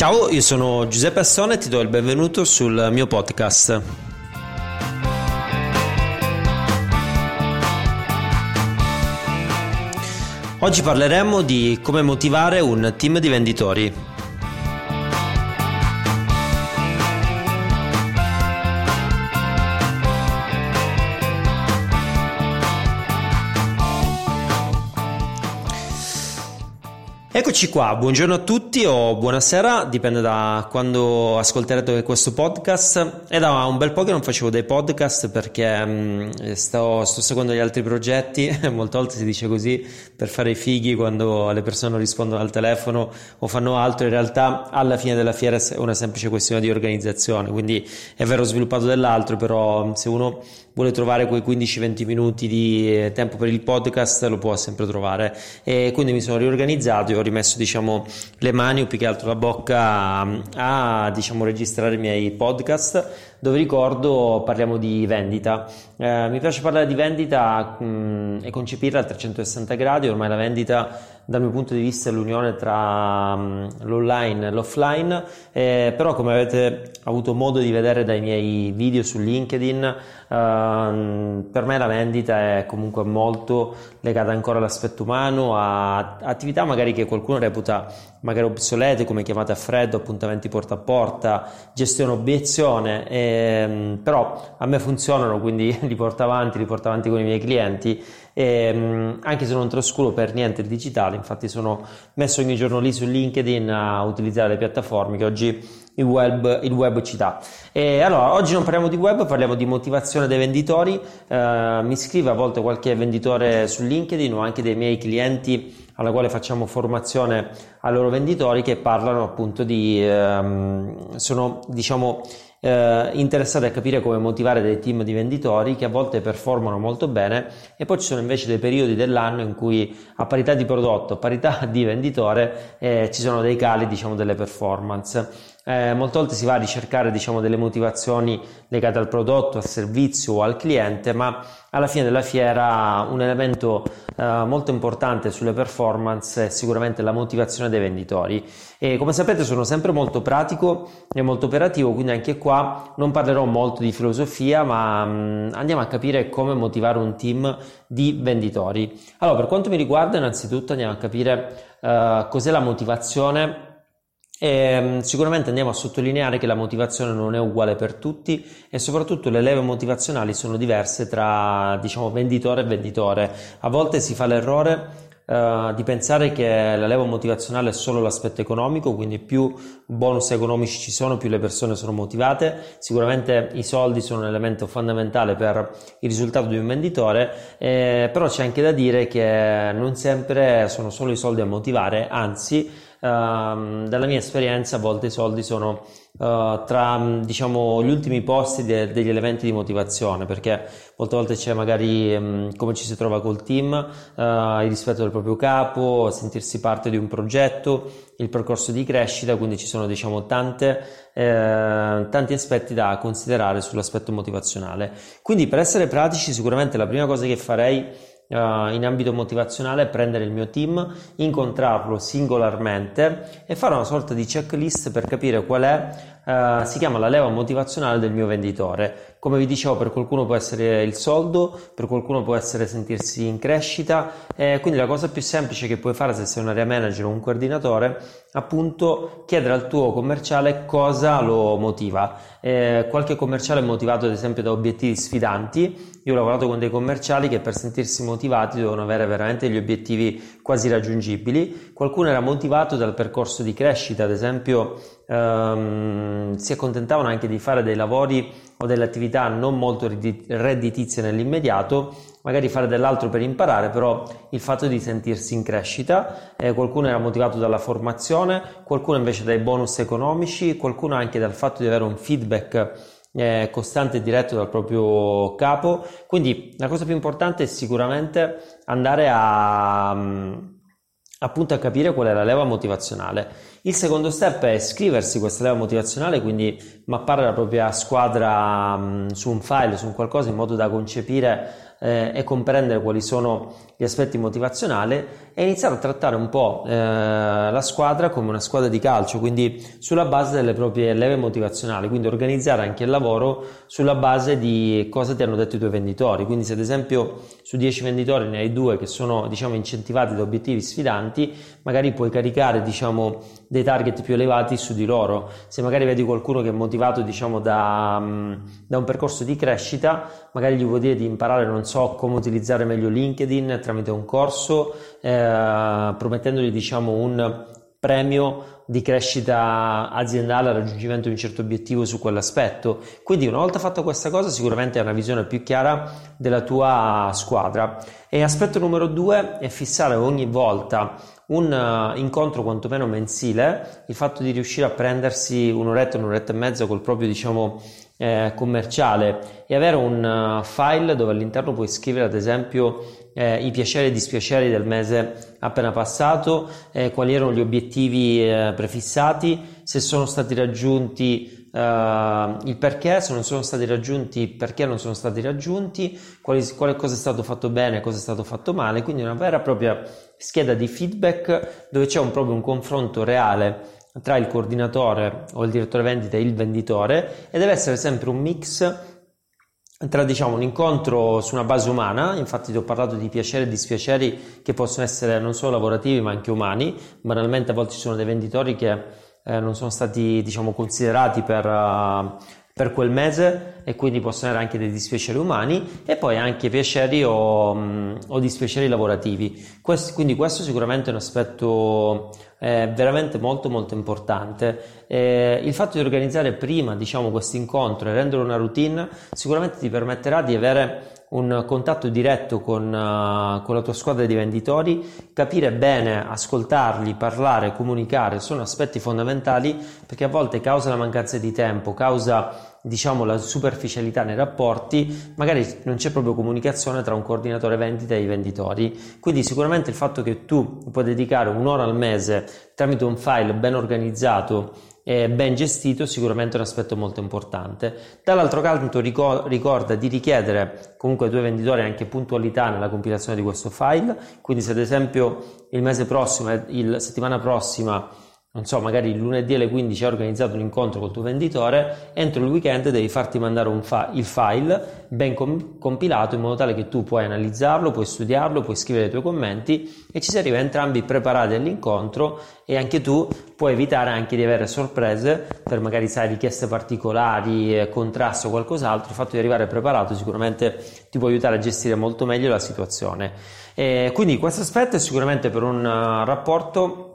Ciao, io sono Giuseppe Assone e ti do il benvenuto sul mio podcast. Oggi parleremo di come motivare un team di venditori. Eccoci qua, buongiorno a tutti o buonasera, dipende da quando ascolterete questo podcast. È da un bel po' che non facevo dei podcast perché mh, sto, sto, seguendo gli altri progetti, molte volte si dice così per fare i fighi quando le persone rispondono al telefono o fanno altro, in realtà alla fine della fiera è una semplice questione di organizzazione, quindi è vero sviluppato dell'altro, però se uno vuole trovare quei 15-20 minuti di tempo per il podcast lo può sempre trovare e quindi mi sono riorganizzato e ho rimesso diciamo le mani o più che altro la bocca a, a diciamo registrare i miei podcast dove ricordo parliamo di vendita. Eh, mi piace parlare di vendita mh, e concepirla a 360 gradi, ormai la vendita dal mio punto di vista è l'unione tra mh, l'online e l'offline, eh, però come avete avuto modo di vedere dai miei video su LinkedIn, eh, per me la vendita è comunque molto legata ancora all'aspetto umano, a attività magari che qualcuno reputa magari obsolete come chiamate a freddo, appuntamenti porta a porta, gestione obiezione, ehm, però a me funzionano quindi li porto avanti, li porto avanti con i miei clienti e, ehm, anche se non trascuro per niente il digitale, infatti sono messo ogni giorno lì su LinkedIn a utilizzare le piattaforme che oggi il web, il web ci dà. E allora, oggi non parliamo di web, parliamo di motivazione dei venditori. Eh, mi scrive a volte qualche venditore su LinkedIn o anche dei miei clienti alla quale facciamo formazione ai loro venditori che parlano appunto di ehm, sono diciamo eh, interessati a capire come motivare dei team di venditori che a volte performano molto bene e poi ci sono invece dei periodi dell'anno in cui a parità di prodotto, a parità di venditore eh, ci sono dei cali diciamo delle performance eh, molte volte si va a ricercare diciamo, delle motivazioni legate al prodotto, al servizio o al cliente, ma alla fine della fiera un elemento eh, molto importante sulle performance è sicuramente la motivazione dei venditori. E come sapete sono sempre molto pratico e molto operativo, quindi anche qua non parlerò molto di filosofia, ma mh, mm, andiamo a capire come motivare un team di venditori. Allora, per quanto mi riguarda, innanzitutto andiamo a capire eh, cos'è la motivazione e, ehm, sicuramente andiamo a sottolineare che la motivazione non è uguale per tutti e soprattutto le leve motivazionali sono diverse tra diciamo venditore e venditore. A volte si fa l'errore Uh, di pensare che la leva motivazionale è solo l'aspetto economico, quindi più bonus economici ci sono, più le persone sono motivate. Sicuramente i soldi sono un elemento fondamentale per il risultato di un venditore, eh, però c'è anche da dire che non sempre sono solo i soldi a motivare, anzi Uh, dalla mia esperienza a volte i soldi sono uh, tra diciamo, gli ultimi posti de- degli elementi di motivazione perché molte volte c'è magari um, come ci si trova col team, uh, il rispetto del proprio capo, sentirsi parte di un progetto, il percorso di crescita, quindi ci sono diciamo tante, eh, tanti aspetti da considerare sull'aspetto motivazionale. Quindi per essere pratici sicuramente la prima cosa che farei in ambito motivazionale prendere il mio team, incontrarlo singolarmente e fare una sorta di checklist per capire qual è uh, si chiama la leva motivazionale del mio venditore. Come vi dicevo, per qualcuno può essere il soldo, per qualcuno può essere sentirsi in crescita, eh, quindi la cosa più semplice che puoi fare se sei un area manager o un coordinatore, appunto, chiedere al tuo commerciale cosa lo motiva. Eh, qualche commerciale è motivato ad esempio da obiettivi sfidanti. Io ho lavorato con dei commerciali che per sentirsi motivati dovevano avere veramente gli obiettivi quasi raggiungibili. Qualcuno era motivato dal percorso di crescita, ad esempio ehm, si accontentavano anche di fare dei lavori o delle attività non molto redditizie nell'immediato, magari fare dell'altro per imparare, però il fatto di sentirsi in crescita, eh, qualcuno era motivato dalla formazione, qualcuno invece dai bonus economici, qualcuno anche dal fatto di avere un feedback eh, costante e diretto dal proprio capo. Quindi la cosa più importante è sicuramente andare a mm, appunto a capire qual è la leva motivazionale. Il secondo step è scriversi questa leva motivazionale, quindi mappare la propria squadra mh, mm, su un file, su un qualcosa in modo da concepire eh, e comprendere quali sono gli aspetti motivazionali e iniziare a trattare un po' eh, la squadra come una squadra di calcio, quindi sulla base delle proprie leve motivazionali, quindi organizzare anche il lavoro sulla base di cosa ti hanno detto i tuoi venditori. Quindi se ad esempio su 10 venditori ne hai due che sono diciamo incentivati da obiettivi sfidanti, magari puoi caricare diciamo dei target più elevati su di loro. Se magari vedi qualcuno che è motivato diciamo da, mm, da un percorso di crescita, magari gli vuoi dire di imparare non so come utilizzare meglio LinkedIn tramite un corso, eh, promettendogli diciamo un premio di crescita aziendale al raggiungimento di un certo obiettivo su quell'aspetto. Quindi una volta fatto questa cosa sicuramente hai una visione più chiara della tua squadra. E aspetto numero due è fissare ogni volta un uh, incontro quantomeno mensile, il fatto di riuscire a prendersi un'oretta, un'oretta e mezza col proprio diciamo eh, commerciale e avere un uh, file dove all'interno puoi scrivere ad esempio eh, i piaceri e dispiaceri del mese appena passato, eh, quali erano gli obiettivi eh, prefissati, se sono stati raggiunti eh, il perché, se non sono stati raggiunti perché non sono stati raggiunti, quali, quale cosa è stato fatto bene, cosa è stato fatto male, quindi una vera e propria scheda di feedback dove c'è un, proprio un confronto reale tra il coordinatore o il direttore vendita e il venditore e deve essere sempre un mix tra diciamo un incontro su una base umana, infatti ti ho parlato di piaceri e dispiaceri che possono essere non solo lavorativi ma anche umani, banalmente a volte ci sono dei venditori che eh, non sono stati diciamo considerati per, uh, per quel mese e quindi possono avere anche dei dispiaceri umani e poi anche piaceri o, um, o dispiaceri lavorativi. Questo, quindi questo sicuramente è un aspetto eh, veramente molto molto importante. Eh, il fatto di organizzare prima diciamo questo incontro e rendere una routine sicuramente ti permetterà di avere un contatto diretto con, uh, con, la tua squadra di venditori, capire bene, ascoltarli, parlare, comunicare sono aspetti fondamentali perché a volte causa la mancanza di tempo, causa diciamo la superficialità nei rapporti, magari non c'è proprio comunicazione tra un coordinatore vendita e i venditori. Quindi sicuramente il fatto che tu puoi dedicare un'ora al mese tramite un file ben organizzato e ben gestito sicuramente è un aspetto molto importante. Dall'altro canto ricorda di richiedere comunque ai tuoi venditori anche puntualità nella compilazione di questo file, quindi se ad esempio il mese prossimo, la settimana prossima non so, magari il lunedì alle 15 hai organizzato un incontro col tuo venditore, entro il weekend devi farti mandare fa- il file ben com- compilato in modo tale che tu puoi analizzarlo, puoi studiarlo, puoi scrivere i tuoi commenti e ci si arriva entrambi preparati all'incontro e anche tu puoi evitare anche di avere sorprese per magari sai richieste particolari, eh, contrasto o qualcos'altro, il fatto di arrivare preparato sicuramente ti può aiutare a gestire molto meglio la situazione. E quindi questo aspetto è sicuramente per un uh, rapporto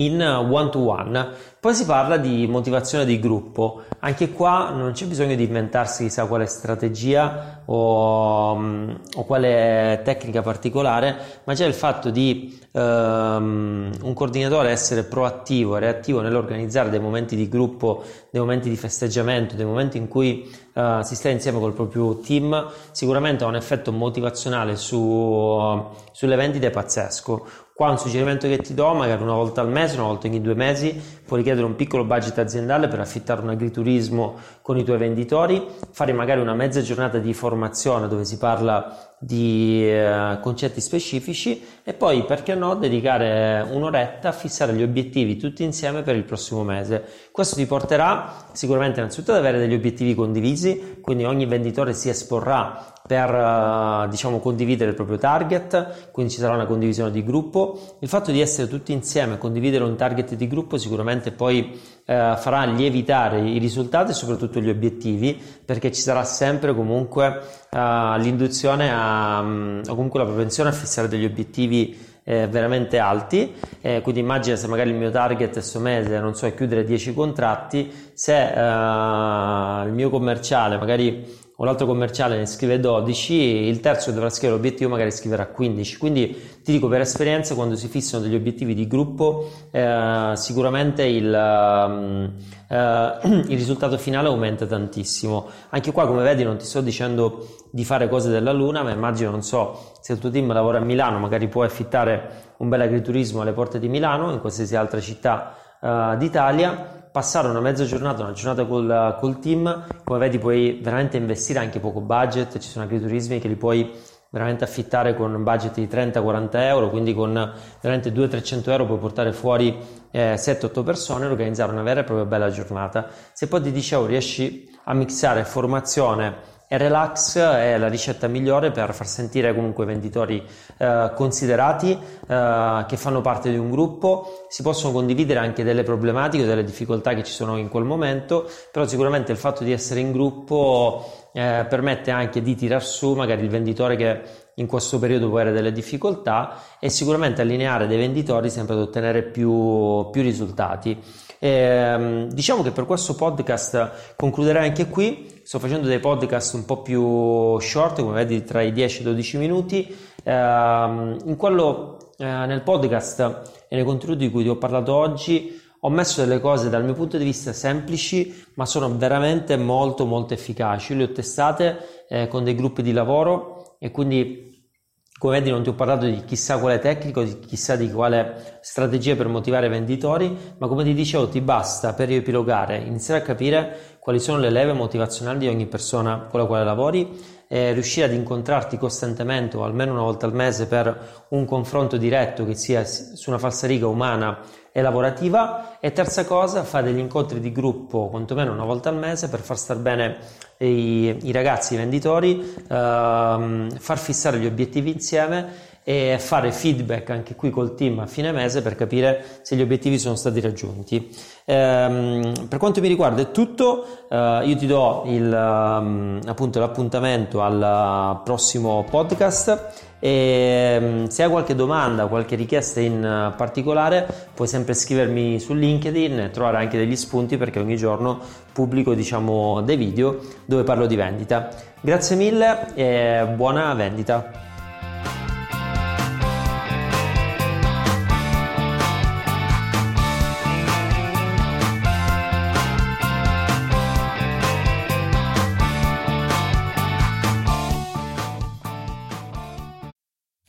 in one to one. Poi si parla di motivazione di gruppo. Anche qua non c'è bisogno di inventarsi chissà quale strategia o, o quale tecnica particolare, ma c'è il fatto di um, un coordinatore essere proattivo e reattivo nell'organizzare dei momenti di gruppo, dei momenti di festeggiamento, dei momenti in cui uh, si sta insieme col proprio team, sicuramente ha un effetto motivazionale su, sulle vendite pazzesco. Qua un suggerimento che ti do, magari una volta al mese, una volta ogni due mesi, puoi richiedere un piccolo budget aziendale per affittare un agriturismo con i tuoi venditori, fare magari una mezza giornata di formazione dove si parla di eh, concetti specifici e poi perché no dedicare un'oretta a fissare gli obiettivi tutti insieme per il prossimo mese. Questo ti porterà sicuramente innanzitutto ad avere degli obiettivi condivisi, quindi ogni venditore si esporrà per uh, diciamo condividere il proprio target, quindi ci sarà una condivisione di gruppo. Il fatto di essere tutti insieme e condividere un target di gruppo sicuramente poi uh, farà lievitare i risultati e soprattutto gli obiettivi, perché ci sarà sempre comunque uh, l'induzione a, um, o comunque la propensione a fissare degli obiettivi eh, veramente alti. Eh, quindi immagina se magari il mio target questo mese, non so, è chiudere 10 contratti, se il mio commerciale magari o l'altro commerciale ne scrive 12, il terzo dovrà scrivere l'obiettivo, magari scriverà 15. Quindi ti dico per esperienza, quando si fissano degli obiettivi di gruppo, eh, sicuramente il, um, eh, il, risultato finale aumenta tantissimo. Anche qua, come vedi, non ti sto dicendo di fare cose della luna, ma immagino, non so, se il tuo team lavora a Milano, magari puoi affittare un bel agriturismo alle porte di Milano, in qualsiasi altra città uh, d'Italia passare una mezza giornata, una giornata col, col, team, come vedi puoi veramente investire anche poco budget, ci sono agriturismi che li puoi veramente affittare con un budget di 30-40 euro, quindi con veramente 200-300 euro puoi portare fuori eh, 7-8 persone e organizzare una vera e propria bella giornata. Se poi ti dicevo riesci a mixare formazione e relax è la ricetta migliore per far sentire comunque venditori eh, considerati eh, che fanno parte di un gruppo, si possono condividere anche delle problematiche o delle difficoltà che ci sono in quel momento, però sicuramente il fatto di essere in gruppo eh, permette anche di tirar su magari il venditore che in questo periodo può avere delle difficoltà e sicuramente allineare dei venditori sempre ad ottenere più, più risultati. E, ehm, diciamo che per questo podcast concluderei anche qui sto facendo dei podcast un po' più short, come vedi tra i 10 e i 12 minuti. Eh, in quello, eh, nel podcast e nei contenuti di cui ti ho parlato oggi, ho messo delle cose dal mio punto di vista semplici, ma sono veramente molto molto efficaci. Le ho testate eh, con dei gruppi di lavoro e quindi come vedi non ti ho parlato di chissà quale tecnico, di chissà di quale strategia per motivare i venditori, ma come ti dicevo ti basta per riepilogare, iniziare a capire quali sono le leve motivazionali di ogni persona con la quale lavori, e riuscire ad incontrarti costantemente o almeno una volta al mese per un confronto diretto che sia su una falsariga umana e lavorativa. E terza cosa fare degli incontri di gruppo quantomeno una volta al mese per far star bene i, i ragazzi, i venditori, ehm, far fissare gli obiettivi insieme e fare feedback anche qui col team a fine mese per capire se gli obiettivi sono stati raggiunti. Ehm, per quanto mi riguarda è tutto, eh, io ti do il, um, appunto, l'appuntamento al prossimo podcast e mm, se hai qualche domanda, qualche richiesta in eh, particolare, puoi sempre scrivermi su LinkedIn e trovare anche degli spunti perché ogni giorno pubblico diciamo, dei video dove parlo di vendita. Grazie mille e buona vendita!